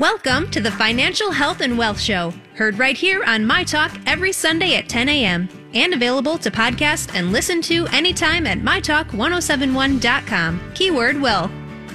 Welcome to the Financial Health and Wealth Show, heard right here on My Talk every Sunday at 10 a.m. and available to podcast and listen to anytime at mytalk1071.com. Keyword will.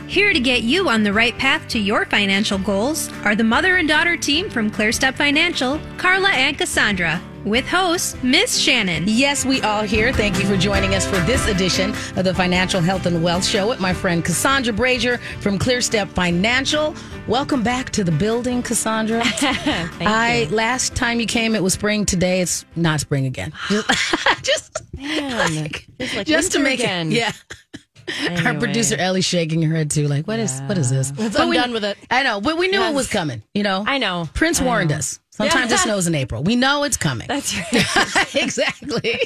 Here to get you on the right path to your financial goals are the mother and daughter team from ClearStep Financial, Carla and Cassandra, with host Miss Shannon. Yes, we all here. Thank you for joining us for this edition of the Financial Health and Wealth Show with my friend Cassandra Brashier from ClearStep Financial. Welcome back to the building, Cassandra. I you. last time you came, it was spring. Today, it's not spring again. Just, just, Man, it's like just to make again. it. Yeah. Our producer Ellie shaking her head too, like, what is what is this? I'm we- done with it. I know, but we knew it was coming. You know, I know. Prince I warned know. us. Sometimes it snows in April. We know it's coming. That's right. exactly.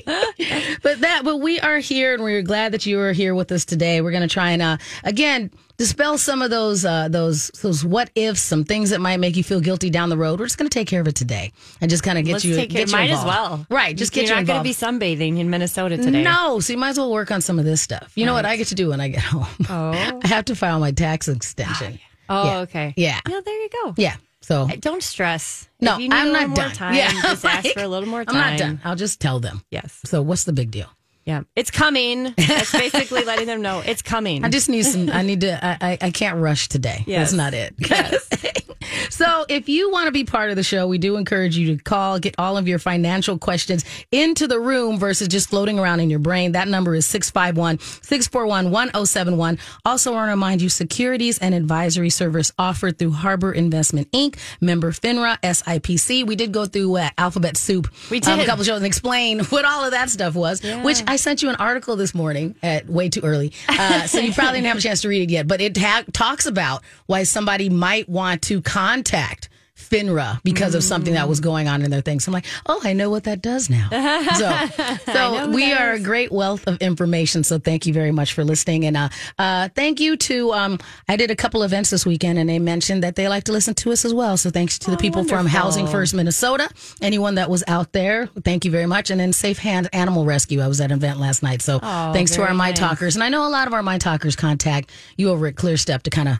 but that, but we are here, and we're glad that you are here with us today. We're going to try and uh, again dispel some of those uh, those those what ifs, some things that might make you feel guilty down the road. We're just going to take care of it today and just kind of get Let's you take care. get you Might as well. right? Just You're get you not going to be sunbathing in Minnesota today. No, so you might as well work on some of this stuff. You know what I get to do when I get home? Oh. I have to file my tax extension. Oh, Yeah. okay. Yeah. Yeah, there you go. Yeah. So Don't stress. no, if you need I'm not more done. Time, yeah, just ask for a little more time. I'm not done. I'll just tell them. Yes. So what's the big deal? Yeah. It's coming. That's basically letting them know it's coming. I just need some. I need to. I, I, I can't rush today. Yes. That's not it. so, if you want to be part of the show, we do encourage you to call, get all of your financial questions into the room versus just floating around in your brain. That number is 651 641 1071. Also, want to remind you securities and advisory service offered through Harbor Investment Inc., member FINRA, SIPC. We did go through uh, alphabet soup We um, a couple shows and explain what all of that stuff was, which I sent you an article this morning at way too early. Uh, so you probably didn't have a chance to read it yet, but it ha- talks about why somebody might want to contact FINRA because of something that was going on in their thing. So I'm like, oh, I know what that does now. So, so we are a great wealth of information. So thank you very much for listening. And uh, uh, thank you to, um, I did a couple events this weekend and they mentioned that they like to listen to us as well. So thanks to the people from. Housing First Minnesota, anyone that was out there, thank you very much. And then Safe Hand Animal Rescue. I was at an event last night. So thanks to our very My nice. Talkers. And I know a lot of our My Talkers contact you over at ClearStep to kind of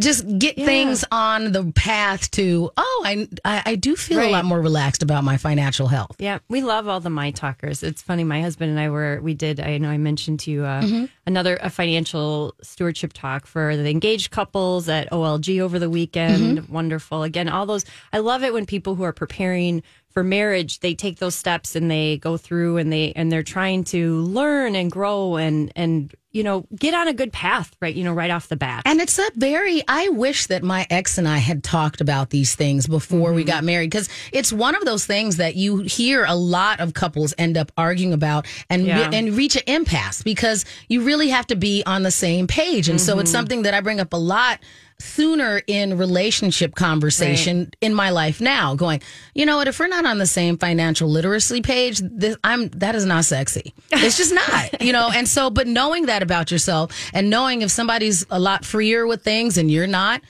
just get things on the path to, oh, I, I, I do feel a lot more relaxed about my financial health. Yeah, we love all the my talkers. It's funny. My husband and I were we did. I know I mentioned to you uh, Mm-hmm. Another a financial stewardship talk for the engaged couples at OLG over the weekend. Mm-hmm. Wonderful. Again, all those. I love it when people who are preparing for marriage they take those steps and they go through and they and they're trying to learn and grow and and you know get on a good path right you know right off the bat. And it's a very, I wish that my ex and I had talked about these things before we got married because it's one of those things that you hear a lot of couples end up arguing about and, Yeah. and reach an impasse because you really have to be on the same page. And so it's mm-hmm. something that I bring up a lot sooner in relationship conversation in my life now going you know what? If we're not on the same financial literacy page this, i'm that is not sexy. It's just not you know? And so but knowing that about yourself and knowing if somebody's a lot freer with things and you're not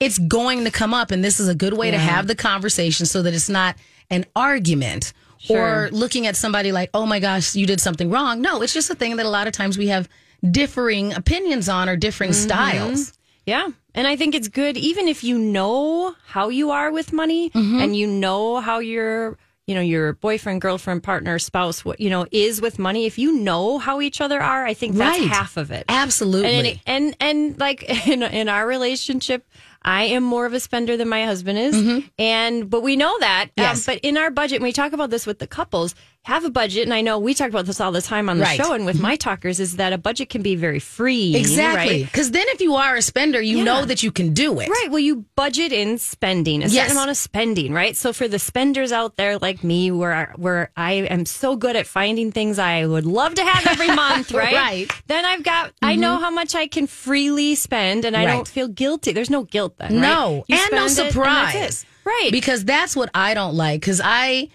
it's going to come up and this is a good way to have the conversation so that it's not an argument Sure. or looking at somebody like oh my gosh you did something wrong. No it's just a thing that a lot of times we have differing opinions on or differing styles Yeah. And I think it's good, even if you know how you are with money Mm-hmm. and you know how your, you know, your boyfriend, girlfriend, partner, spouse, what, you know, is with money. If you know how each other are, I think that's Right. half of it. absolutely And, and, and like in, in our relationship, I am more of a spender than my husband is. And, but we know that. Mm-hmm. Yes. but in our budget, when we talk about this with the couples, have a budget. And I know we talk about this all the time on the Right. Mm-hmm. show and with my talkers is that a budget can be very free. Exactly. Right? Because then if you are a spender, you Yeah. know that you can do it. Right. Well, you budget in spending, a Yes. certain amount of spending, right? So for the spenders out there like me, where where I am so good at finding things I would love to have every month, right? Right. Mm-hmm. Then I've got I know how much I can freely spend, and I Right. don't feel guilty. There's no guilt then. No. right? And no spend it, and surprise. Right. Because that's what I don't like. Because I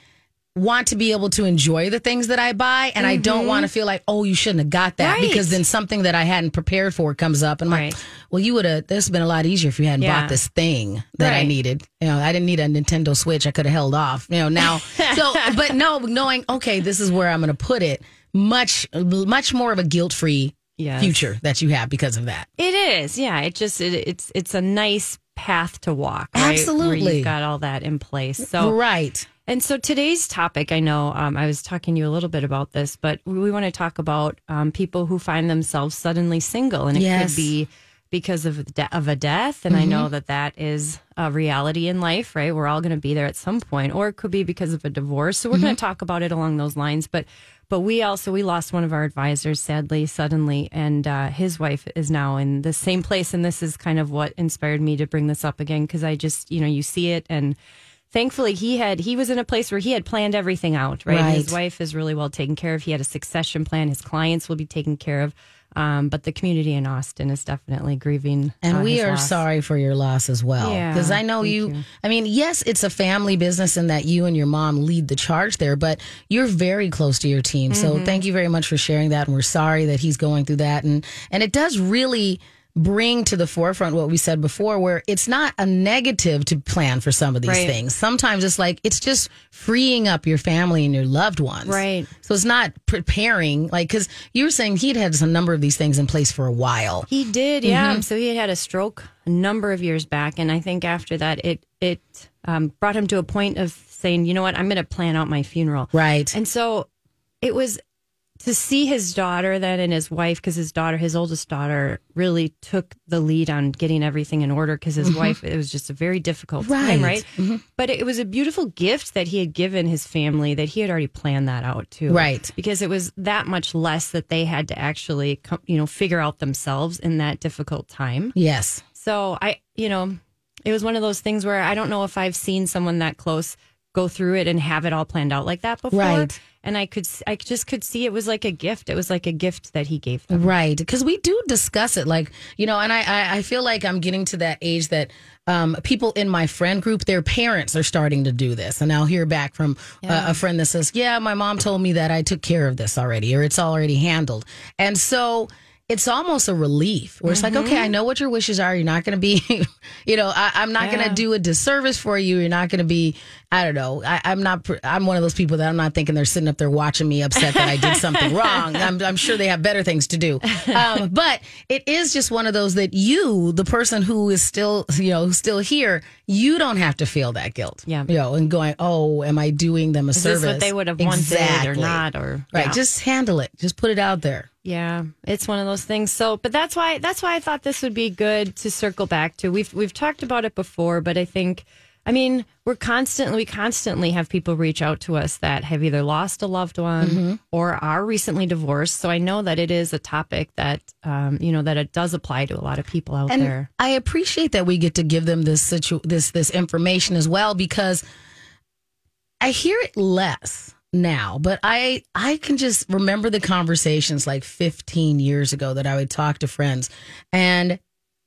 want to be able to enjoy the things that I buy, and I don't want to feel like, oh, you shouldn't have got that Mm-hmm. Right. because then something that I hadn't prepared for comes up, and I'm Right. like, well, you would have. This has been a lot easier if you hadn't Yeah. bought this thing that I needed. You know, I didn't need a Nintendo Switch. I could have held off. You know, now. so, but no, knowing okay, this is where I'm going to put it. Much, much more of a guilt free Yes. future that you have because of that. It is, yeah. It just it, it's it's a nice path to walk. Right? Where Absolutely. you've got all that in place. So right. And so today's topic, I know um, I was talking to you a little bit about this, but we want to talk about um, people who find themselves suddenly single, and it Yes. could be because of de- of a death, and I know that that is a reality in life, right? We're all going to be there at some point, or it could be because of a divorce. So we're going to talk about it along those lines, but. But we also we lost one of our advisors sadly suddenly, and uh, his wife is now in the same place. And this is kind of what inspired me to bring this up again because I just you know you see it and thankfully he had he was in a place where he had planned everything out right, Right. his wife is really well taken care of he had a succession plan his clients will be taken care of um, but the community in austin is definitely grieving And uh, we are loss. sorry for your loss as well. Yeah, Because I know you, you. I mean, yes, it's a family business and that you and your mom lead the charge there, but you're very close to your team. Mm-hmm. So thank you very much for sharing that. And we're sorry that he's going through that. And, and it does really bring to the forefront what we said before, where it's not a negative to plan for some of these Right. things. Sometimes it's like, it's just freeing up your family and your loved ones. Right. So it's not preparing, like, because you were saying he'd had a number of these things in place for a while. he did yeah Mm-hmm. so he had had a stroke a number of years back and i think after that it it um, brought him to a point of saying you know what i'm going to plan out my funeral Right. And so it was to see his daughter then and his wife, because his daughter, his oldest daughter, really took the lead on getting everything in order because his mm-hmm. wife, it was just a very difficult time, Right. right? Mm-hmm. But it was a beautiful gift that he had given his family that he had already planned that out too. Right. Because it was that much less that they had to actually, you know, figure out themselves in that difficult time. Yes. So I, you know, it was one of those things where I don't know if I've seen someone that close go through it and have it all planned out like that before. Right. And I could, I just could see it was like a gift. It was like a gift that he gave them. Right. Because we do discuss it. Like, you know, and I, I, feel like I'm getting to that age that um, people in my friend group, their parents are starting to do this. And I'll hear back from uh, a friend that says, Yeah, my mom told me that I took care of this already or it's already handled. And so, it's almost a relief where it's like, okay, I know what your wishes are. You're not going to be, you know, I, I'm not going to do a disservice for you. You're not going to be, I don't know. I, I'm not, I'm one of those people that I'm not thinking they're sitting up there watching me upset that I did something wrong. I'm, I'm sure they have better things to do. Um, but it is just one of those that you, the person who is still, you know, still here, you don't have to feel that guilt. Yeah. You know, and going, oh, am I doing them a Is service? this what they would have wanted or not? Or Right. yeah. Just handle it. Just put it out there. Yeah, it's one of those things. So, but that's why that's why I thought this would be good to circle back to. We've we've talked about it before, but I think I mean, we're constantly we constantly have people reach out to us that have either lost a loved one Mm-hmm. or are recently divorced. So I know that it is a topic that um, you know that it does apply to a lot of people out and there. I appreciate that we get to give them this situ- this this information as well because I hear it less now, but I I can just remember the conversations like 15 years ago that I would talk to friends and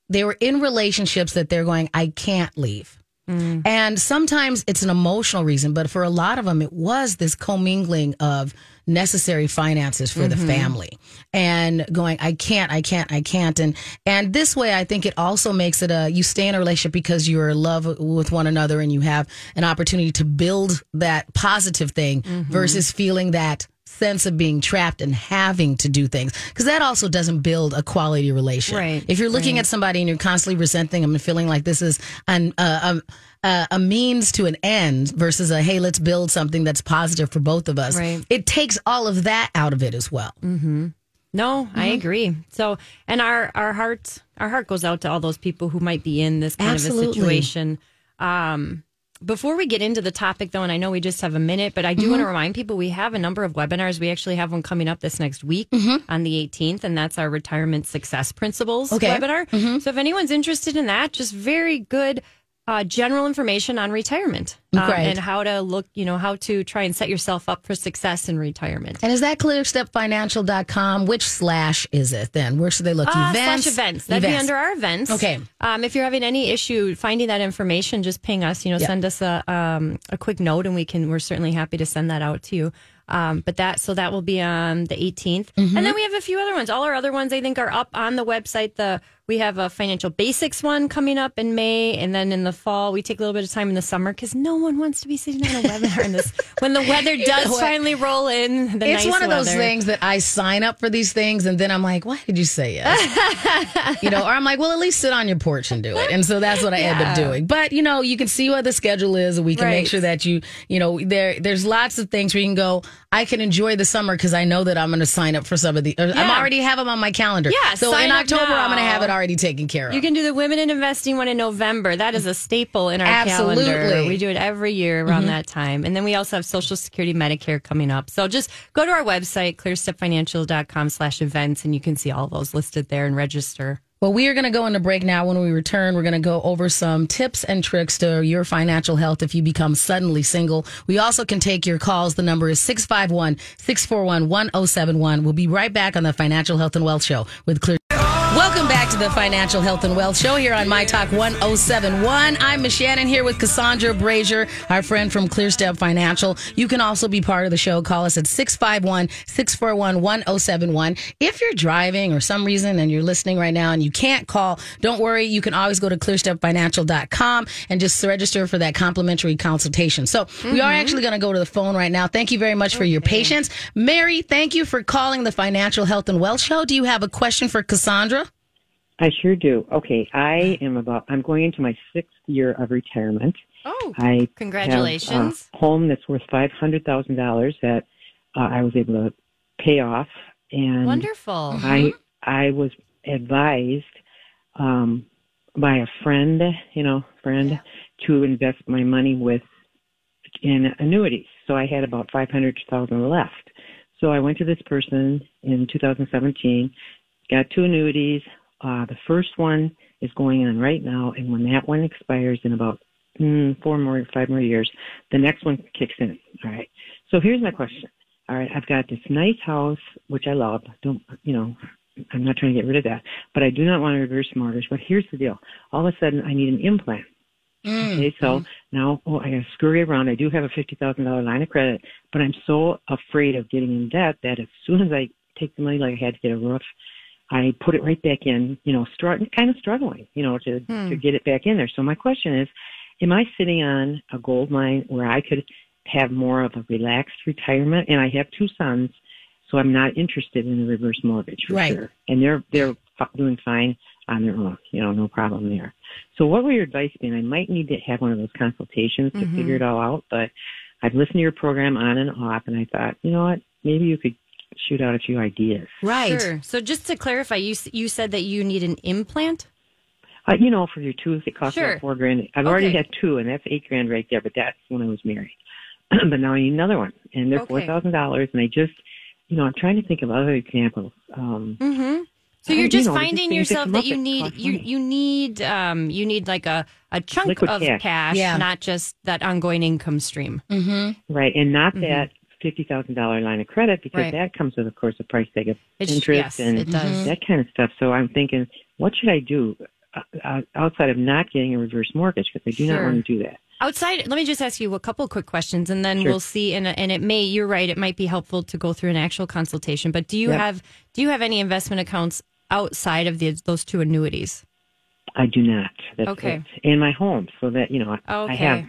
they were in relationships that they're going I can't leave. Mm. And sometimes it's an emotional reason, but for a lot of them, it was this commingling of necessary finances for the mm-hmm. family and going, I can't, I can't, I can't. And, and this way, I think it also makes it a, you stay in a relationship because you're in love with one another and you have an opportunity to build that positive thing mm-hmm. versus feeling that sense of being trapped and having to do things because that also doesn't build a quality relation. Right, If you're looking at somebody and you're constantly resenting them and feeling like this is an uh, a, a, a means to an end versus a hey, let's build something that's positive for both of us. Right. It takes all of that out of it as well. No, I Mm-hmm. agree. So, and our our heart our heart goes out to all those people who might be in this kind of a situation. Um, before we get into the topic, though, and I know we just have a minute, but I do want Mm-hmm. to remind people we have a number of webinars. We actually have one coming up this next week Mm-hmm. on the 18th, and that's our retirement success principles Okay. Mm-hmm. webinar. So, if anyone's interested in that, just very good. Uh, general information on retirement um, and how to look, you know, how to try and set yourself up for success in retirement. And is that clearstepfinancial.com? Which slash is it then? Where should they look? Uh, slash events. That'd be under our events. Okay. Um, if you're having any issue finding that information, just ping us. You know, Yeah. send us a um, a quick note, and we can. We're certainly happy to send that out to you. Um, but that so that will be on the 18th, Mm-hmm. and then we have a few other ones. All our other ones, I think, are up on the website. The we have a financial basics one coming up in May, and then in the fall we take a little bit of time in the summer because no one wants to be sitting on a webinar in this when the weather does finally roll in. The it's nice one of those things that I sign up for these things and then I'm like, why did you say yes? you know, or I'm like, well, at least sit on your porch and do it. And so that's what I end up doing. But you know, you can see what the schedule is and we can make sure that you, you know, there there's lots of things where you can go, I can enjoy the summer because I know that I'm going to sign up for some of the, or I'm already have them on my calendar. Yeah, So in October, I'm going to have it already taken care of. You can do the Women in Investing one in November. That is a staple in our Absolutely. calendar. We do it every year around mm-hmm. that time. And then we also have Social Security, Medicare coming up. So just go to our website, clearstepfinancial.com slash events, and you can see all those listed there and register. Well, we are going to go into break now. When we return, we're going to go over some tips and tricks to your financial health if you become suddenly single. We also can take your calls. The number is 651 641 1071. We'll be right back on the Financial Health and Wealth Show with Clear. Welcome back to the Financial Health and Wealth Show here on My Talk 1071. I'm Miss Shannon here with Cassandra Brashier, our friend from ClearStep Financial. You can also be part of the show. Call us at 651 641 1071. If you're driving or some reason and you're listening right now and you can't call, don't worry. You can always go to clearstepfinancial.com and just register for that complimentary consultation. So we are mm-hmm. actually going to go to the phone right now. Thank you very much for your patience. Mary, thank you for calling the Financial Health and Wealth Show. Do you have a question for Cassandra? I sure do. Okay, I am about. I'm going into my sixth year of retirement. Oh, I congratulations. have a home that's worth five hundred thousand dollars that uh, I was able to pay off, and Wonderful. I I was advised um, by a friend, you know, friend, to invest my money with in annuities. So I had about five hundred thousand left. So I went to this person in 2017, got two annuities. Uh, the first one is going on right now, and when that one expires in about mm, four more, five more years, the next one kicks in. All right. So here's my question. All right, I've got this nice house which I love. Don't you know? I'm not trying to get rid of that, but I do not want a reverse mortgage. But here's the deal: all of a sudden, I need an implant. Okay, so now oh, I got to scurry around. I do have a fifty thousand dollar line of credit, but I'm so afraid of getting in debt that as soon as I take the money, like I had to get a roof, I put it right back in. You know, start kind of struggling, you know, to hmm. to get it back in there. So my question is, am I sitting on a gold mine where I could have more of a relaxed retirement? And I have two sons, so I'm not interested in a reverse mortgage for Right. sure. And they're they're doing fine on their own, you know, no problem there. So what would your advice be? And I might need to have one of those consultations to mm-hmm. figure it all out, but I've listened to your program on and off and I thought, you know what, maybe you could shoot out a few ideas. Right. Sure. So just to clarify, you you said that you need an implant. Uh, you know, for your tooth, it costs Sure. about four grand. I've already had two, and that's eight grand right there. But that's when I was married. but now I need another one, and they're Okay. four thousand dollars. And I just, you know, I'm trying to think of other examples. Um, Mm-hmm. So you're you just know, finding things that yourself that you need you money. you need um you need like a a chunk Liquid of cash. cash, Yeah. not just that ongoing income stream. right, and not that fifty thousand dollar line of credit because. Right. that comes with, of course, a price tag of It's- interest yes, and that kind of stuff. So I'm thinking, what should I do uh, uh, outside of not getting a reverse mortgage? Because I do not want to do that. Outside, let me just ask you a couple quick questions, and then Sure. we'll see. And and it may you're right. It might be helpful to go through an actual consultation. But do you Yep. have do you have any investment accounts outside of the, those two annuities? I do not. That's Okay. it. And my home, so that you know, I, I have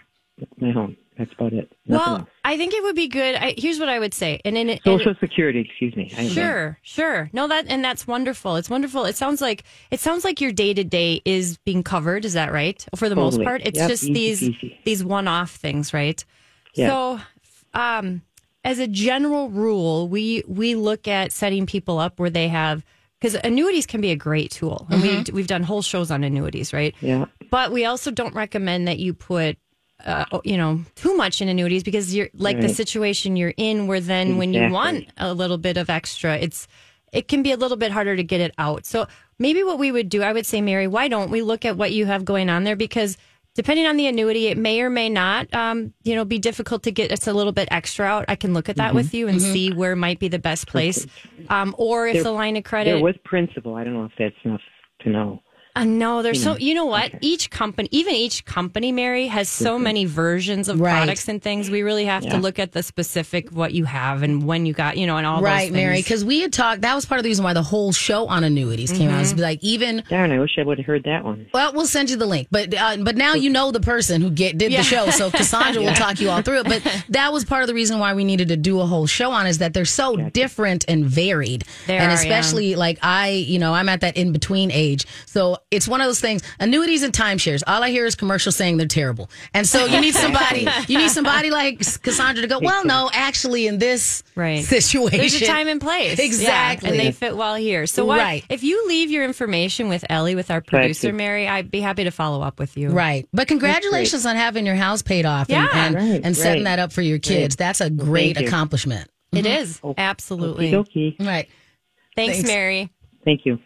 my home. That's about it. Nothing well, else. I think it would be good. I, here's what I would say, and in and- Social Security, excuse me. I, Sure, sure. No, that and that's wonderful. It's wonderful. It sounds like it sounds like your day to day is being covered. Is that right? For the most part, it's Yep, just easy these peasy. these one off things, right? Yeah. So, um, as a general rule, we we look at setting people up where they have because annuities can be a great tool, and we we've done whole shows on annuities, right? Yeah. But we also don't recommend that you put, uh, you know, too much in annuities because you're like the situation you're in, where then when you want a little bit of extra, it's it can be a little bit harder to get it out. So maybe what we would do, I would say, Mary, why don't we look at what you have going on there because. Depending on the annuity, it may or may not, um, you know, be difficult to get us a little bit extra out. I can look at that Mm-hmm. with you and see where might be the best place, um, or if There- the line of There credit. was principal. I don't know if that's enough to know. Uh, no, there's so you know what? Each company, even each company, Mary has so many versions of Right. products and things. We really have to look at the specific what you have and when you got, you know, and all right, those Mary, because we had talked. That was part of the reason why the whole show on annuities came out. Mm-hmm. It's like even Darn, I wish I would have heard that one. Well, we'll send you the link, but uh, but now you know the person who get did Yeah. the show, so Cassandra will talk you all through it. But that was part of the reason why we needed to do a whole show on is that they're so different and varied, They and are, especially like I, you know, I'm at that in between age, so it's one of those things. Annuities and timeshares. All I hear is commercials saying they're terrible, and so you need somebody, you need somebody like Cassandra to go. Well, no, actually, in this Right. situation, There's a time and place. Yeah, Exactly. and they fit well here. So what, Right. if you leave your information with Ellie, with our producer. Mary, I'd be happy to follow up with you. Right. But congratulations on having your house paid off and, Yeah. and, Right, and setting right. that up for your kids. That's a great thank you. accomplishment. It mm-hmm. is. Absolutely. Okie dokie. Right. Thanks, Thanks. Mary. Thank you.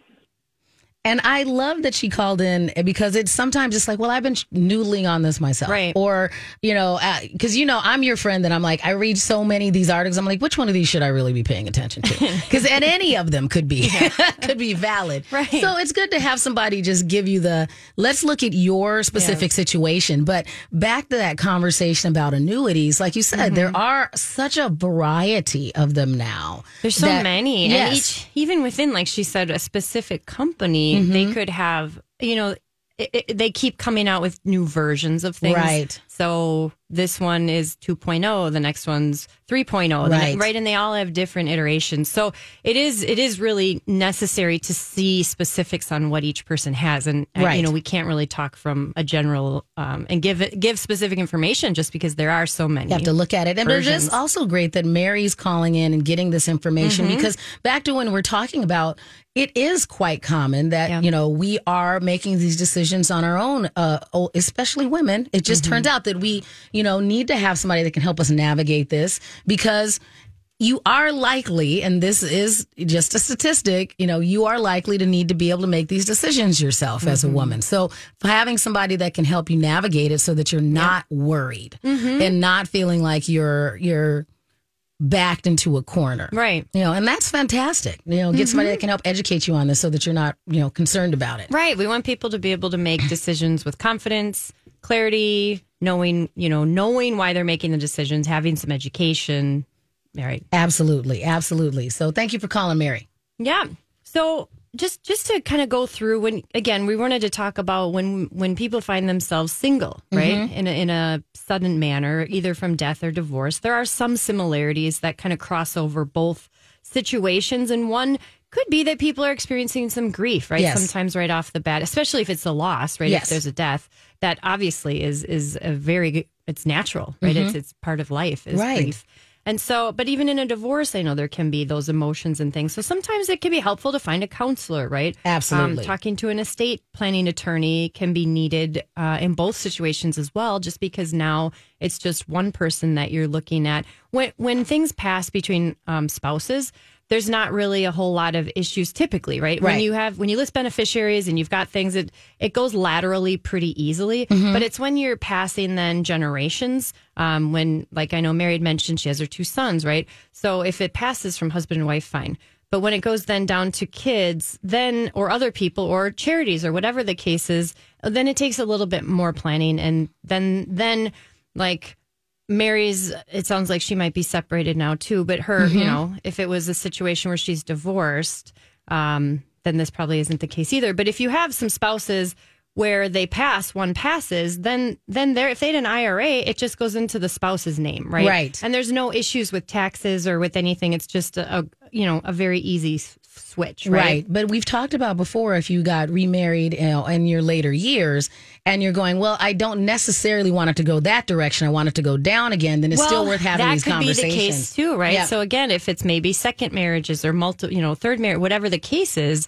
And I love that she called in because it's sometimes it's like, well, I've been noodling on this myself. Right. Or, you know, because, you know, I'm your friend and I'm like, I read so many of these articles. I'm like, which one of these should I really be paying attention to? Because and any of them could be, could be valid. Right. So it's good to have somebody just give you the, let's look at your specific situation. But back to that conversation about annuities, like you said, there are such a variety of them now. Mm-hmm. There's so that- many, and each, even within, like she said, a specific company, Mm-hmm. they could have, you know, it, it, they keep coming out with new versions of things. Right. So this one is 2.0, the next one's 3.0, the ne- Right. right? And they all have different iterations. So it is it is really necessary to see specifics on what each person has, and Right. you know we can't really talk from a general um, and give it, give specific information just because there are so many. You have to look at it. And it is also great that Mary's calling in and getting this information Mm-hmm. because back to when we're talking about it is quite common that, Yeah. you know, we are making these decisions on our own, uh, especially women. It just Mm-hmm. turns out that we, you know, need to have somebody that can help us navigate this because you are likely, and this is just a statistic, you know, you are likely to need to be able to make these decisions yourself as Mm-hmm. a woman. So having somebody that can help you navigate it so that you're not worried Mm-hmm. and not feeling like you're you're backed into a corner. Right. You know, and that's fantastic. You know, get somebody that can help educate you on this so that you're not, you know, concerned about it. Right. We want people to be able to make decisions with confidence, clarity, knowing, you know, knowing why they're making the decisions, having some education. All right. Absolutely. Absolutely. So thank you for calling Mary. Yeah. So just just to kind of go through when again we wanted to talk about when when people find themselves single, right? Mm-hmm. In a, in a sudden manner, either from death or divorce. There are some similarities that kind of cross over both situations and one could be that people are experiencing some grief, right? Yes. Sometimes right off the bat, especially if it's a loss, right? Yes. If there's a death, that obviously is is a very good- it's natural, right? It's it's part of life is Right. grief. And so, but even in a divorce, I know there can be those emotions and things. So sometimes it can be helpful to find a counselor, right? Absolutely. Um, talking to an estate planning attorney can be needed uh, in both situations as well, just because now it's just one person that you're looking at. When when things pass between um, spouses, there's not really a whole lot of issues typically, right? When you have when you list beneficiaries and you've got things that it goes laterally pretty easily, Mm-hmm. but it's when you're passing then generations. Um, when like I know Mary had mentioned she has her two sons, right? So if it passes from husband and wife, fine. But when it goes then down to kids, then or other people or charities or whatever the case is, then it takes a little bit more planning, and then then like Mary's, it sounds like she might be separated now too, but her, you know, if it was a situation where she's divorced, um, then this probably isn't the case either. But if you have some spouses where they pass, one passes, then then there, if they had an IRA, it just goes into the spouse's name, right? Right. And there's no issues with taxes or with anything. It's just a, a you know a very easy switch, right? Right. But we've talked about before if you got remarried you know, in your later years and you're going, well, I don't necessarily want it to go that direction. I want it to go down again, then it's still worth having that these could conversations. be the case too, right? Yeah. So again, if it's maybe second marriages or multi, you know, third marriage, whatever the case is,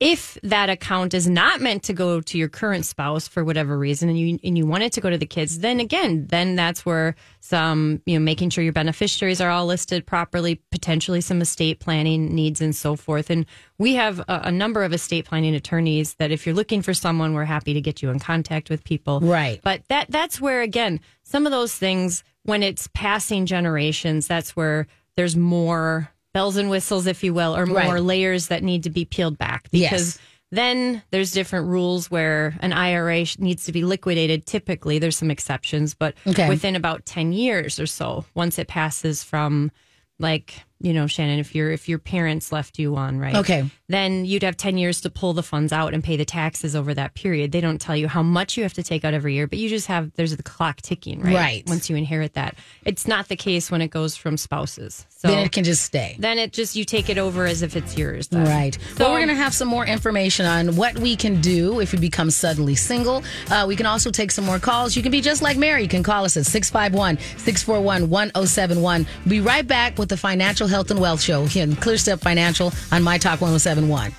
if that account is not meant to go to your current spouse for whatever reason, and you and you want it to go to the kids, then again, then that's where some you know making sure your beneficiaries are all listed properly, potentially some estate planning needs and so forth. And we have a, a number of estate planning attorneys that if you're looking for someone, we're happy to get you in contact with people. Right. But that that's where again, some of those things when it's passing generations, that's where there's more bells and whistles, if you will, or more Right. layers that need to be peeled back because Yes. Then there's different rules where an IRA needs to be liquidated. Typically, there's some exceptions, but Okay. within about 10 years or so, once it passes from like, you know, Shannon, if your if your parents left you on, right? Okay. Then you'd have 10 years to pull the funds out and pay the taxes over that period. They don't tell you how much you have to take out every year, but you just have there's the clock ticking, right? Right. Once you inherit that. It's not the case when it goes from spouses. So then it can just stay. then it just you take it over as if it's yours. then. Right. So well, we're going to have some more information on what we can do if you become suddenly single. Uh, we can also take some more calls. You can be just like Mary. You can call us at 651 641 1071. Be right back with the Financial Health and Wealth Show here in Clear Step Financial on My Talk 1071.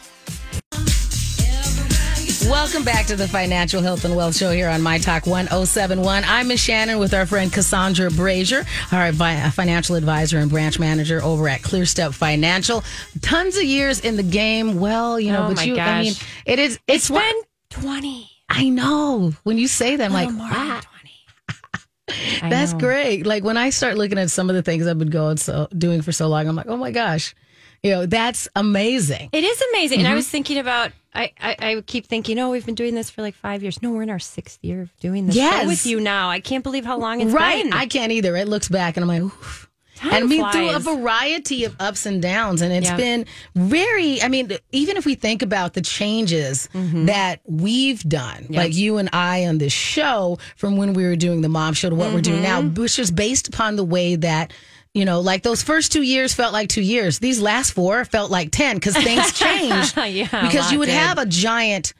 Welcome back to the Financial Health and Wealth Show here on My Talk 1071. I'm Miss Shannon with our friend Cassandra Brashier, our uh, financial advisor and branch manager over at ClearStep Financial. Tons of years in the game. Well, you know, Oh, but you, I mean, it is, it's, it's been 20. I know. When you say that, I'm like, wow. Than 20. I That's know. great. Like when I start looking at some of the things I've been going so doing for so long, I'm like, oh my gosh, you know, that's amazing. It is amazing. And Mm-hmm. I was thinking about, I, I, I keep thinking, oh, we've been doing this for like five years. No, we're in our sixth year of doing this Yes. with you now. I can't believe how long it's right. been. Right. I can't either. It looks back and I'm like, Oof. Time and mean, through a variety of ups and downs. And it's Yeah. been very, I mean, even if we think about the changes Mm-hmm. that we've done, like you and I on this show from when we were doing the mom show to what we're doing now, Mm-hmm. which is based upon the way that, you know, like those first two years felt like two years. These last four felt like 10 because things changed. Yeah, because you would did. have a giant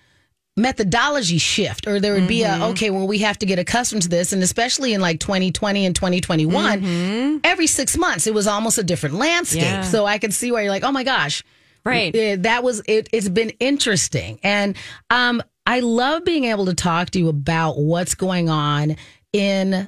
methodology shift or there would be Mm-hmm. a okay well we have to get accustomed to this and especially in like 2020 and 2021 every six months it was almost a different landscape Mm-hmm. Yeah. so i can see where you're like oh my gosh Right. Eh, that was it it's been interesting and um i love being able to talk to you about what's going on in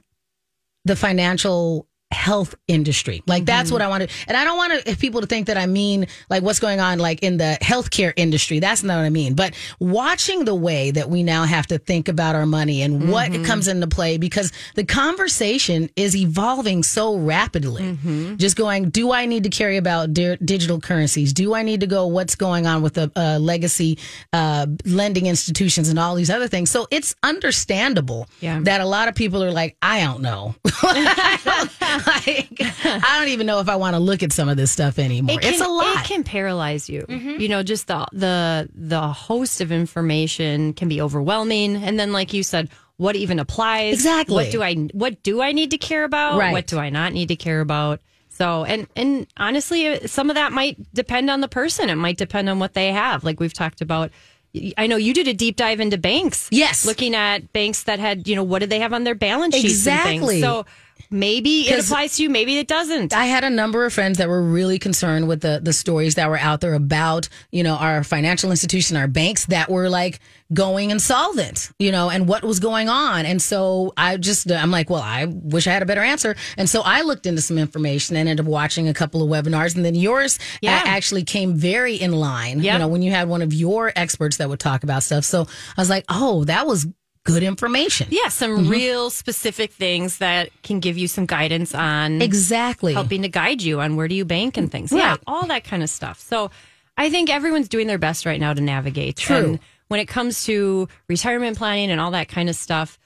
the financial health industry. Like that's Mm-hmm. what I want to, and I don't want people to think that I mean like what's going on like in the healthcare industry. That's not what I mean. But watching the way that we now have to think about our money and what Mm-hmm. comes into play because the conversation is evolving so rapidly. Mm-hmm. Just going, do I need to carry about di- digital currencies? Do I need to go? What's going on with the uh, legacy uh, lending institutions and all these other things? So it's understandable Yeah. that a lot of people are like, I don't know. like, I don't even know if I want to look at some of this stuff anymore. It can, it's a lot. It can paralyze you. Mm-hmm. You know, just the the the host of information can be overwhelming. And then, like you said, what even applies? Exactly. What do I what do I need to care about? Right. What do I not need to care about? So, and and honestly, uh, some of that might depend on the person. It might depend on what they have. Like we've talked about. I know you did a deep dive into banks. Yes. looking at banks that had, you know, what did they have on their balance sheets? and things. Exactly. So maybe it applies to you. Maybe it doesn't. I had a number of friends that were really concerned with the the stories that were out there about, you know, our financial institution, our banks that were like going insolvent, you know, and what was going on. And so I just I'm like, well, I wish I had a better answer. And so I looked into some information and ended up watching a couple of webinars and then yours Yeah. actually came very in line, you know, when you had one of your experts that would talk about stuff. So I was like, "Oh, that was good information." Yeah, some Mm-hmm. real specific things that can give you some guidance on Exactly. helping to guide you on where do you bank and things. Yeah, all that kind of stuff. So I think everyone's doing their best right now to navigate. True. And when it comes to retirement planning and all that kind of stuff,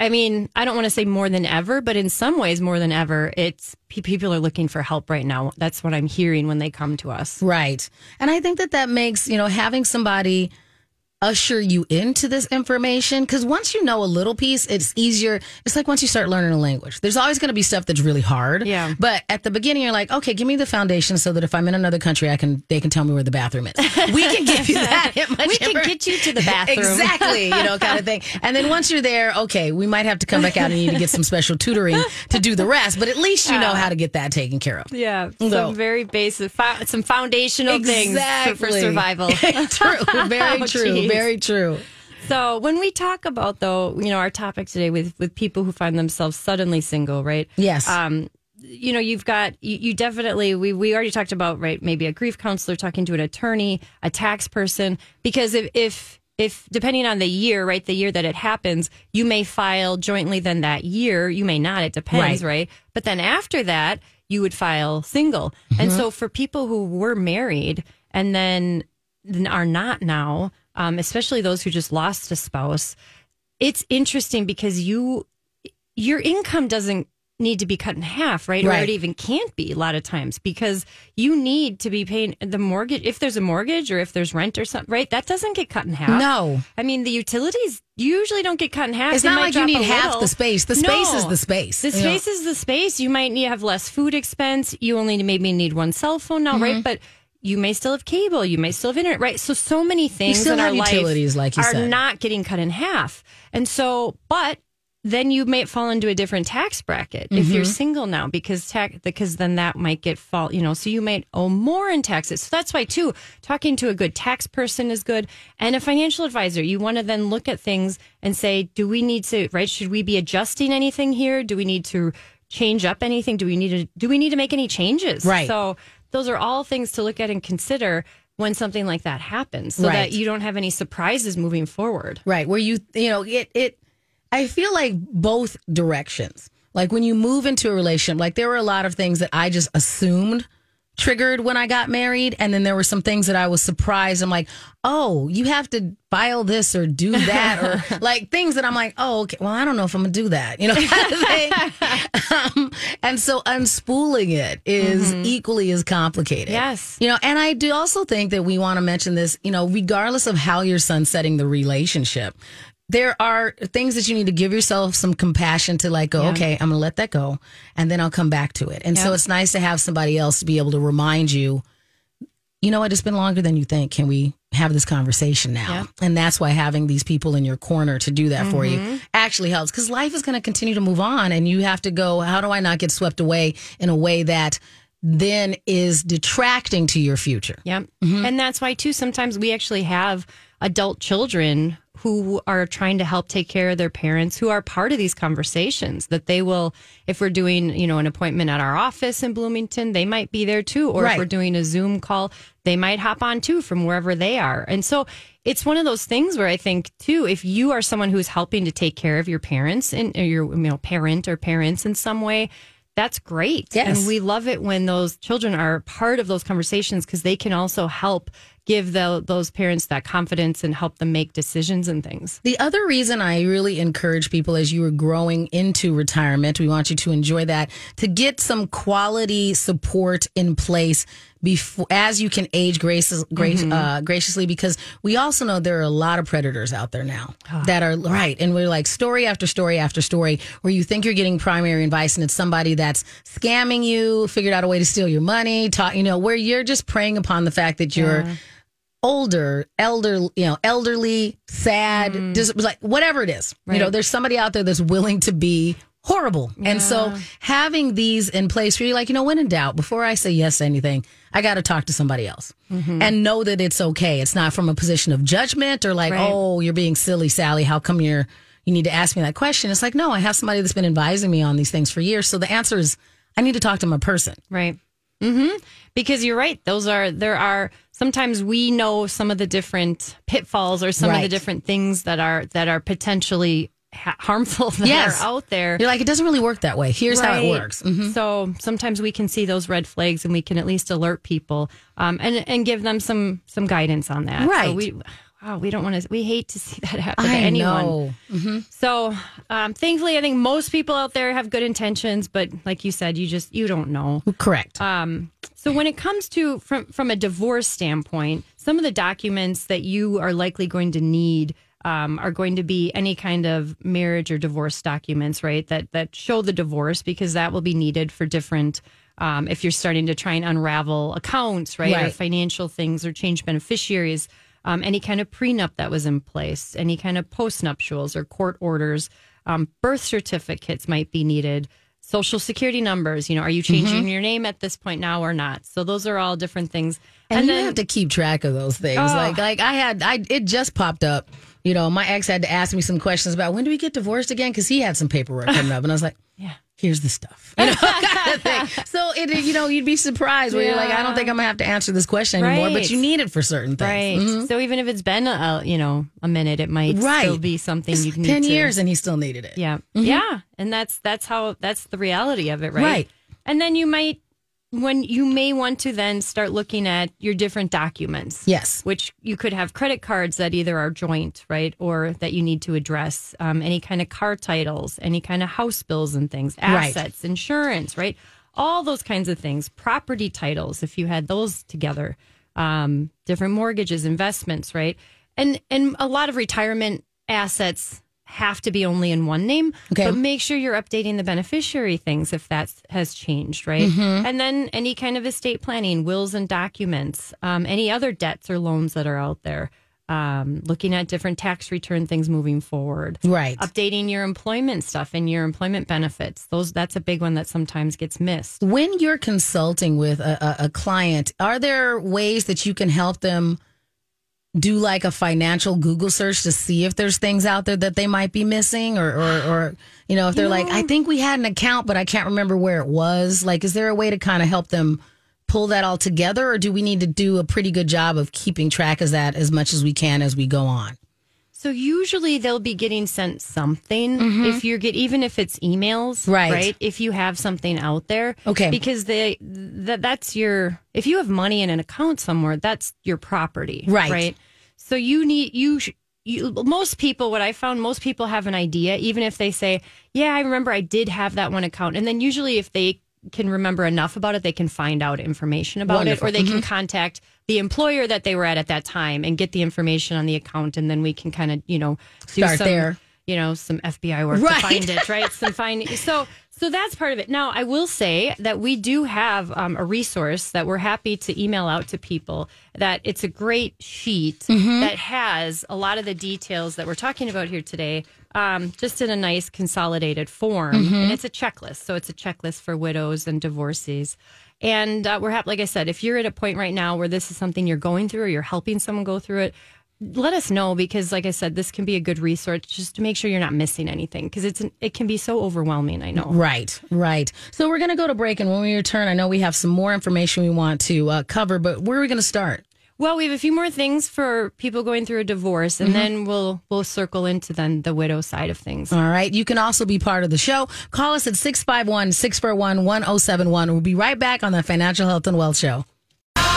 I mean, I don't want to say more than ever, but in some ways more than ever, it's people are looking for help right now. That's what I'm hearing when they come to us. Right. And I think that that makes, you know, having somebody usher you into this information because once you know a little piece it's easier it's like once you start learning a language there's always going to be stuff that's really hard Yeah. but at the beginning you're like okay give me the foundation so that if i'm in another country i can they can tell me where the bathroom is we can give you that We can chamber. get you to the bathroom. exactly you know kind of thing and then once you're there okay we might have to come back out and you need to get some special tutoring to do the rest but at least you know how to get that taken care of Yeah, some very basic, fo- some foundational things for, for survival. true very Oh, true geez. Very true So when we talk about though, you know, our topic today with with people who find themselves suddenly single, right? Yes. Um, you know, you've got you, you definitely we we already talked about right maybe a grief counselor talking to an attorney, a tax person, because if if if depending on the year, right, the year that it happens, you may file jointly then that year, you may not, it depends, Right. right? But then after that, you would file single. And so for people who were married and then are not now, um, especially those who just lost a spouse. It's interesting because you your income doesn't need to be cut in half, right? right? Or it even can't be a lot of times because you need to be paying the mortgage if there's a mortgage or if there's rent or something, right? That doesn't get cut in half. No. I mean the utilities usually don't get cut in half. It's They not like you need half the space. The space is the space. The know? space is the space. You might need have less food expense. You only maybe need one cell phone now, Mm-hmm. right? But you may still have cable. You may still have internet, right? So so many things in our have life like you are said. not getting cut in half. And so, but then you may fall into a different tax bracket if Mm-hmm. you're single now because tax because then that might get fall you know so you might owe more in taxes so that's why too talking to a good tax person is good and a financial advisor you want to then look at things and say do we need to right should we be adjusting anything here do we need to change up anything do we need to do we need to make any changes Right. so those are all things to look at and consider when something like that happens so Right. that you don't have any surprises moving forward Right. Where you, you know, it, it, I feel like both directions. Like when you move into a relationship, like there were a lot of things that I just assumed triggered when I got married. And then there were some things that I was surprised. I'm like, oh, you have to file this or do that or like things that I'm like, oh, okay, well, I don't know if I'm gonna do that, you know, kind of um, and so unspooling it is equally as complicated. Yes. You know, and I do also think that we want to mention this, you know, regardless of how you're sunsetting the relationship, there are things that you need to give yourself some compassion to like go, okay, I'm to let that go and then I'll come back to it. And so it's nice to have somebody else to be able to remind you, you know what, it's been longer than you think. Can we have this conversation now? Yeah. And that's why having these people in your corner to do that for Mm-hmm. you actually helps because life is going to continue to move on and you have to go, how do I not get swept away in a way that then is detracting to your future? Yep. Mm-hmm. And that's why, too, sometimes we actually have adult children who are trying to help take care of their parents who are part of these conversations that they will if we're doing you know an appointment at our office in bloomington they might be there too or Right. if we're doing a zoom call they might hop on too from wherever they are and so it's one of those things where i think too if you are someone who's helping to take care of your parents and your you know parent or parents in some way that's great Yes. and we love it when those children are part of those conversations because they can also help give the, those parents that confidence and help them make decisions and things. The other reason I really encourage people as you are growing into retirement, we want you to enjoy that, to get some quality support in place before as you can age grace, uh, graciously because we also know there are a lot of predators out there now that are right and we're like story after story after story where you think you're getting primary advice and it's somebody that's scamming you figured out a way to steal your money talk you know where you're just preying upon the fact that you're older, elder, you know, elderly, sad, dis- like whatever it is. You know, there's somebody out there that's willing to be horrible. And so having these in place where you're like, you know, when in doubt, before I say yes to anything, I got to talk to somebody else and know that it's okay. It's not from a position of judgment or like, Right. oh, you're being silly, Sally. How come you're, you need to ask me that question? It's like, no, I have somebody that's been advising me on these things for years. So the answer is, I need to talk to my person. Right. hmm Because you're right. Those are, there are, sometimes we know some of the different pitfalls or some of the different things that are, that are potentially ha- harmful that Yes. are out there. You're like, it doesn't really work that way. Here's how it Right. works. Mhm. So sometimes we can see those red flags and we can at least alert people um, and and give them some some guidance on that. So Right. we wow, we don't want to. We hate to see that happen to I anyone. know. So um, thankfully, I think most people out there have good intentions, but like you said, you just you don't know. Correct. Um, so when it comes to from from a divorce standpoint, some of the documents that you are likely going to need um, are going to be any kind of marriage or divorce documents, right? That that show the divorce because that will be needed for different. Um, if you're starting to try and unravel accounts, right, or financial things, or change beneficiaries, um, any kind of prenup that was in place, any kind of postnuptials or court orders, um, birth certificates might be needed social security numbers. You know, are you changing Mm-hmm. your name at this point now or not? So those are all different things. and, you have to keep track of those things. Oh. Like, like I had, I it just popped up. You know, my ex had to ask me some questions about when do we get divorced again because he had some paperwork coming up, and I was like, Yeah. Here's the stuff. You know, kind of thing. So it, you know, you'd be surprised where you're like, I don't think I'm gonna have to answer this question anymore, but you need it for certain things. right. Mhm. So even if it's been a you know a minute, it might Right. still be something It's you need ten to, years, and he still needed it. Yeah, yeah, and that's that's how that's the reality of it, right? Right. And then you might when you may want to then start looking at your different documents. Yes. Which you could have credit cards that either are joint, right, or that you need to address, um, any kind of car titles, any kind of house bills and things, Right. assets, insurance, right? All those kinds of things, property titles, if you had those together, um, different mortgages, investments, right? And and a lot of retirement assets have to be only in one name, Okay. but make sure you're updating the beneficiary things if that has changed, right? Mm-hmm. And then any kind of estate planning, wills and documents, um, any other debts or loans that are out there. Um, looking at different tax return things moving forward, Right. Updating your employment stuff and your employment benefits. Those that's a big one that sometimes gets missed. When you're consulting with a, a, a client, are there ways that you can help them do like a financial Google search to see if there's things out there that they might be missing or, or, or you know, if they're like, I think we had an account, but I can't remember where it was. Like, is there a way to kind of help them pull that all together or do we need to do a pretty good job of keeping track of that as much as we can as we go on? So usually they'll be getting sent something if you're get even if it's emails, Mm-hmm. Right. Right. If you have something out there, Okay. because they that that's your if you have money in an account somewhere, that's your property, Right. Right. So you need you. You, most people, what I found, most people have an idea, even if they say, "Yeah, I remember I did have that one account," and then usually, if they can remember enough about it, they can find out information about Wonderful. it, or they can mm-hmm. contact the employer that they were at at that time and get the information on the account, and then we can kind of, you know, do Start some, there. you know, some FBI work Right. to find it, right? Some find so so that's part of it. Now, I will say that we do have um, a resource that we're happy to email out to people. That it's a great sheet Mm-hmm. that has a lot of the details that we're talking about here today, um, just in a nice consolidated form, Mm-hmm. and it's a checklist. So it's a checklist for widows and divorcees. And uh, we're happy, like I said, if you're at a point right now where this is something you're going through or you're helping someone go through it, let us know because like i said this can be a good resource just to make sure you're not missing anything because it's an, it can be so overwhelming i know Right, right. So we're going to go to break, and when we return, I know we have some more information we want to uh, cover, but where are we going to start? well we have a few more things for people going through a divorce and then we'll we'll circle into then the widow side of things All right. You can also be part of the show. Call us at 651 641 1071. We'll be right back on the Financial Health and Wealth Show.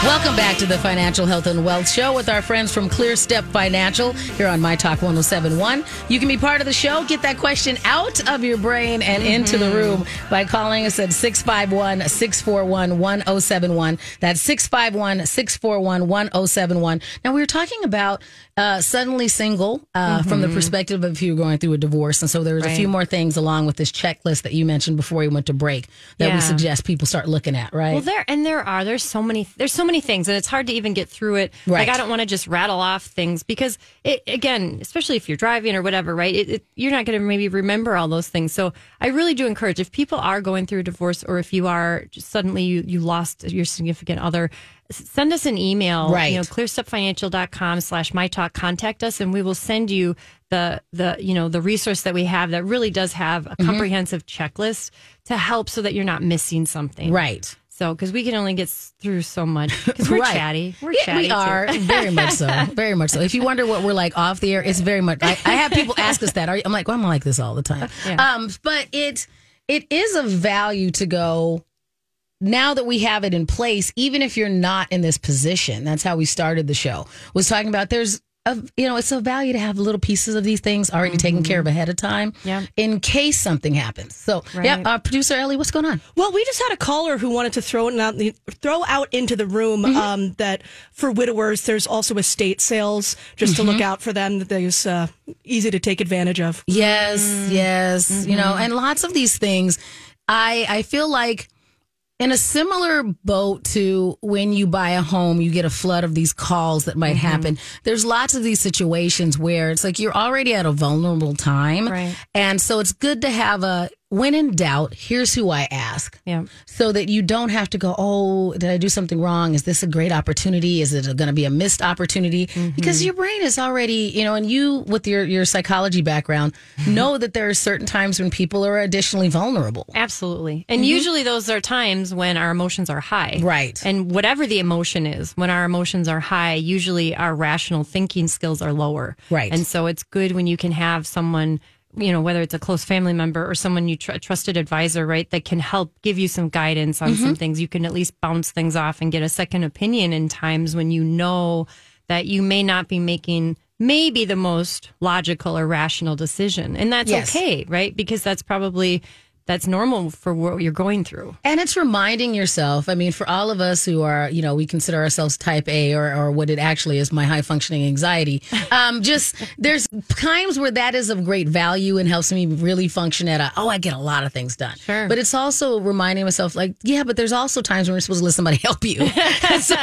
Welcome back to the Financial Health and Wealth Show with our friends from Clear Step Financial here on My Talk 1071. You can be part of the show. Get that question out of your brain and into the room by calling us at 651 641 1071. That's 651 641 1071. Now, we were talking about uh, suddenly single uh, from the perspective of if you're going through a divorce. And so there's a Right. few more things along with this checklist that you mentioned before we went to break that we suggest people start looking at, right? Well, there and there are there's so many there's so many things, and it's hard to even get through it. Right. Like I don't want to just rattle off things because it again, especially if you're driving or whatever, right? It, it, you're not going to maybe remember all those things. So I really do encourage if people are going through a divorce or if you are suddenly you you lost your significant other. Send us an email, Right. You know, clearstepfinancial.com slash my talk. Contact us, and we will send you the the you know the resource that we have that really does have Mm-hmm. a comprehensive checklist to help so that you're not missing something. right. So, because we can only get through so much. Because we're Right. chatty. We're Yeah, chatty. we too. are very much so, very much so. If you wonder what we're like off the air, it's very much. I, I have people ask us that. Are you, I'm like, well, I'm like this all the time. Yeah. Um, but it it is a value to go now that we have it in place. Even if you're not in this position, that's how we started the show. Was talking about there's. A, you know, it's of value to have little pieces of these things already taken care of ahead of time, Mm-hmm. Yeah. in case something happens. So, Right. yeah, our producer Ellie, what's going on? Well, we just had a caller who wanted to throw it out, throw out into the room Mm-hmm. um, that for widowers, there's also estate sales, just to look Mm-hmm. out for them. That there's uh, easy to take advantage of. Yes, Mm-hmm. yes. You know, and lots of these things, I I feel like in a similar boat to when you buy a home, you get a flood of these calls that might Mm-hmm. happen. There's lots of these situations where it's like you're already at a vulnerable time. Right. And so it's good to have a when in doubt, here's who I ask. Yeah. So that you don't have to go, oh, did I do something wrong? Is this a great opportunity? Is it going to be a missed opportunity? Mm-hmm. Because your brain is already, you know, and you with your, your psychology background know that there are certain times when people are additionally vulnerable. Absolutely. And usually those are times when our emotions are high. Right. And whatever the emotion is, when our emotions are high, usually our rational thinking skills are lower. Right. And so it's good when you can have someone you know, whether it's a close family member or someone you tr- trusted advisor, right, that can help give you some guidance on some mm-hmm. things. You can at least bounce things off and get a second opinion in times when you know that you may not be making maybe the most logical or rational decision. And that's Yes. okay, right? Because that's probably that's normal for what you're going through. And it's reminding yourself, I mean, for all of us who are, you know, we consider ourselves type A or, or what it actually is, my high functioning anxiety. Um, just there's times where that is of great value and helps me really function at a, oh, I get a lot of things done. Sure. But it's also reminding myself, like, yeah, but there's also times when you're supposed to let somebody help you. so,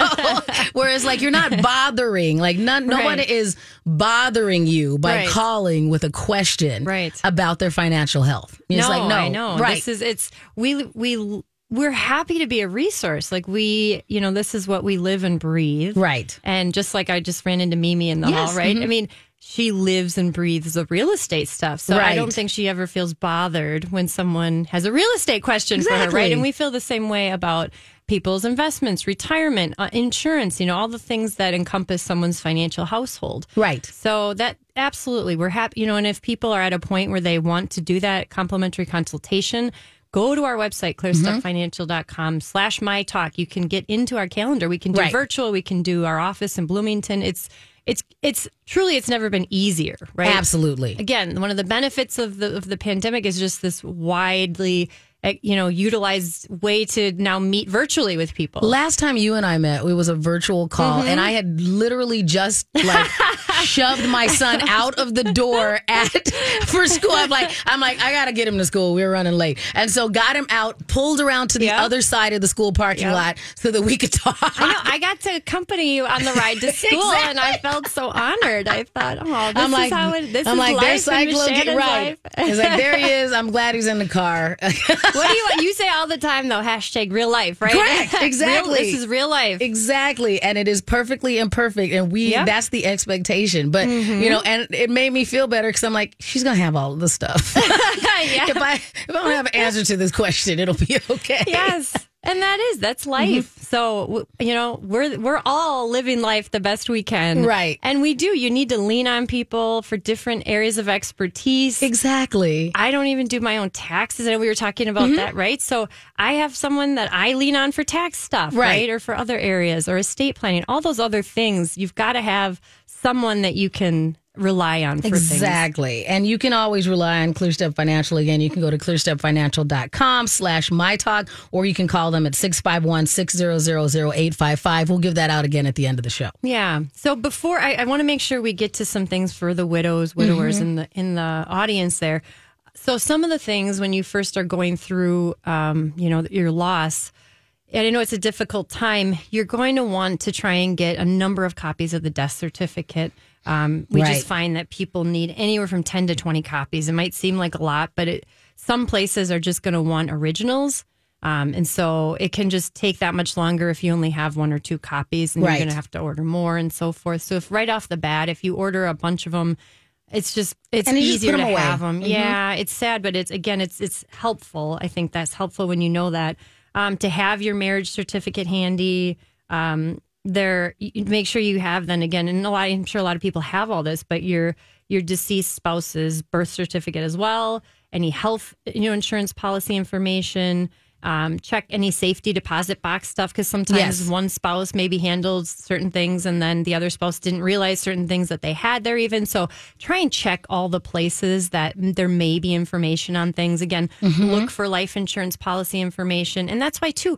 whereas like you're not bothering, like none, no one is bothering you by Right. calling with a question Right. about their financial health. No, like, no, I know. right. This is it's we we we're happy to be a resource. Like we, you know, this is what we live and breathe. Right. And just like I just ran into Mimi in the Yes, hall, right? mhm. I mean, she lives and breathes the real estate stuff. So I don't think she ever feels bothered when someone has a real estate question for her, right? And we feel the same way about people's investments, retirement, uh, insurance, you know, all the things that encompass someone's financial household. Right. So that absolutely, we're happy, you know, and if people are at a point where they want to do that complimentary consultation, go to our website, clearstepfinancial.com slash my talk. You can get into our calendar. We can do Right. virtual. We can do our office in Bloomington. It's, it's, it's truly, it's never been easier, right? Absolutely. Again, one of the benefits of the, of the pandemic is just this widely, Eh, you know, utilized way to now meet virtually with people. Last time you and I met, it was a virtual call, mm-hmm. and I had literally just like shoved my son out of the door at for school. I'm like, I'm like, I gotta get him to school. We were running late, and so got him out, pulled around to the Yep. other side of the school parking Yep. lot so that we could talk. I know. I got to accompany you on the ride to school, and I felt so honored. I thought, oh, this I'm like, is how it. This I'm is like, life there's Miss cyclone, right? life. It's like there he is. I'm glad he's in the car. What do you you say all the time though? Hashtag real life, right? Correct, Real- exactly. this is real life. Exactly. And it is perfectly imperfect. And we, Yeah. that's the expectation. But, mm-hmm. you know, and it made me feel better because I'm like, she's going to have all of the stuff. yeah. if I if I don't have an answer to this question, it'll be okay. yes. And that is that's mm-hmm. life. So you know we're we're all living life the best we can, Right. And we do. You need to lean on people for different areas of expertise. Exactly. I don't even do my own taxes. I know we were talking about mm-hmm. that, right? So I have someone that I lean on for tax stuff, Right. right? Or for other areas or estate planning, all those other things. You've got to have someone that you can rely on for things. Exactly. And you can always rely on ClearStep Financial. Again, you can go to clearstepfinancial.com slash my talk, or you can call them at 651-600-0855. We'll give that out again at the end of the show. Yeah. So before I, I want to make sure we get to some things for the widows, widowers Mm-hmm. in the in the audience there. So some of the things when you first are going through, um, you know, your loss, and I know it's a difficult time. You're going to want to try and get a number of copies of the death certificate. Um, we Right. just find that people need anywhere from ten to twenty copies. It might seem like a lot, but it, some places are just going to want originals. Um, and so it can just take that much longer if you only have one or two copies and Right. you're going to have to order more and so forth. So if right off the bat, if you order a bunch of them, it's just it's And just easier put to away. have them. Mhm. Yeah, it's sad, but it's again, it's it's helpful. I think that's helpful when you know that um, to have your marriage certificate handy. Um, there, make sure you have. Then again, and a lot, I'm sure a lot of people have all this, but your your deceased spouse's birth certificate as well. Any health, you know, insurance policy information. Um, check any safety deposit box stuff because sometimes Yes. one spouse maybe handled certain things and then the other spouse didn't realize certain things that they had there even so try and check all the places that there may be information on things again look for life insurance policy information and that's why too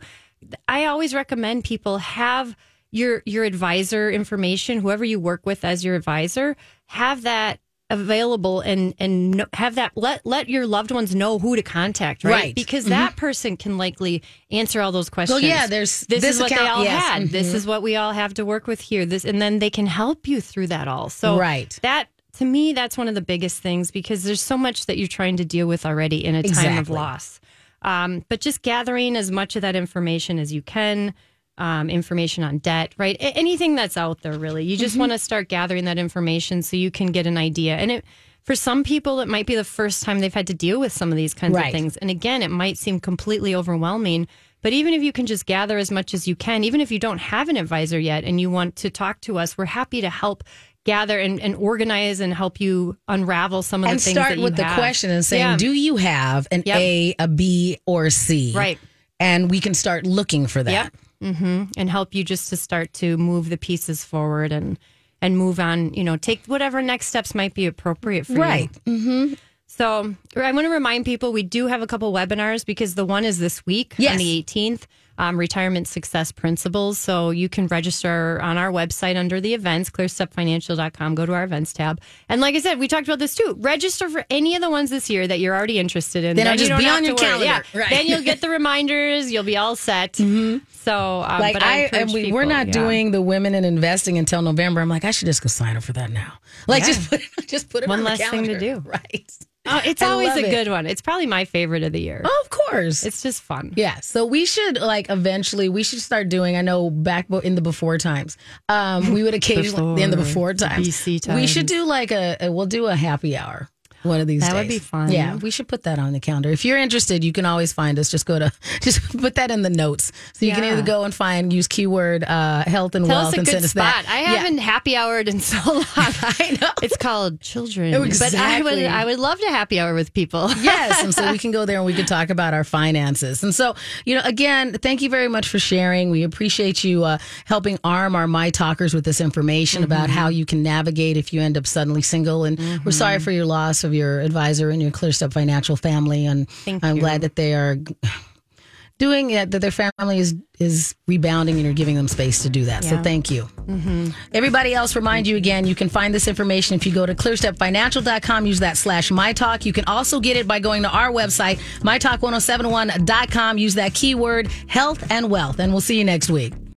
i always recommend people have your your advisor information whoever you work with as your advisor have that available and and have that let let your loved ones know who to contact right, Right. because that person can likely answer all those questions yeah, there's this, this is what they all yes, had. This is what we all have to work with here. This, and then they can help you through that all. So Right. that to me, that's one of the biggest things because there's so much that you're trying to deal with already in a time of loss. Um, but just gathering as much of that information as you can. Um, information on debt, right? A- anything that's out there, really. You Mm-hmm. just want to start gathering that information so you can get an idea. And it, for some people, it might be the first time they've had to deal with some of these kinds Right. of things. And again, it might seem completely overwhelming. But even if you can just gather as much as you can, even if you don't have an advisor yet and you want to talk to us, we're happy to help gather and, and organize and help you unravel some of the and things start that you with the have. question and saying, Yeah. do you have an Yep. A, a B, or C? Right. And we can start looking for that. Yep. Hmm And help you just to start to move the pieces forward and and move on. You know, take whatever next steps might be appropriate for you. Right. you. So I want to remind people we do have a couple webinars because the one is this week Yes. on the 18th. Um, retirement success principles. So you can register on our website under the events, clearstepfinancial.com. Go to our events tab. And like I said, we talked about this too. Register for any of the ones this year that you're already interested in. Then it'll just don't be on your calendar. Yeah. Right. Then you'll get the reminders. You'll be all set. So, um, Like but I, I, and we, people, we're not yeah. doing the women in investing until November. I'm like, I should just go sign up for that now. Like, Yeah. just put it, just put it One on the less thing to do. Right. Oh, it's I always a it. good one. It's probably my favorite of the year. Oh, of course. It's just fun. Yeah, so we should like eventually we should start doing. I know back in the before times, um, we would occasionally in the before Before, the times, we should do like a, a we'll do a happy hour one of these That days. would be fun. Yeah, we should put that on the calendar. If you're interested, you can always find us. Just go to just put that in the notes, so you can Yeah. either go and find use keyword uh, health and Tell wealth us a and good send us spot. that. I Yeah. haven't happy houred in so long. I know. It's called children. Oh, But I would exactly. I would love to happy hour with people. yes. And so we can go there and we can talk about our finances. And so, you know, again, thank you very much for sharing. We appreciate you uh, helping arm our My Talkers with this information about Mm-hmm. how you can navigate if you end up suddenly single. And we're sorry for your loss of your advisor and your ClearStep Financial family. And Thank I'm you. glad that they are doing it, that their family is, is rebounding and you're giving them space to do that. So thank you. Mm-hmm. Everybody else, remind you again, you can find this information if you go to clearstepfinancial.com, use that slash mytalk. You can also get it by going to our website, mytalk1071.com, use that keyword health and wealth. And we'll see you next week.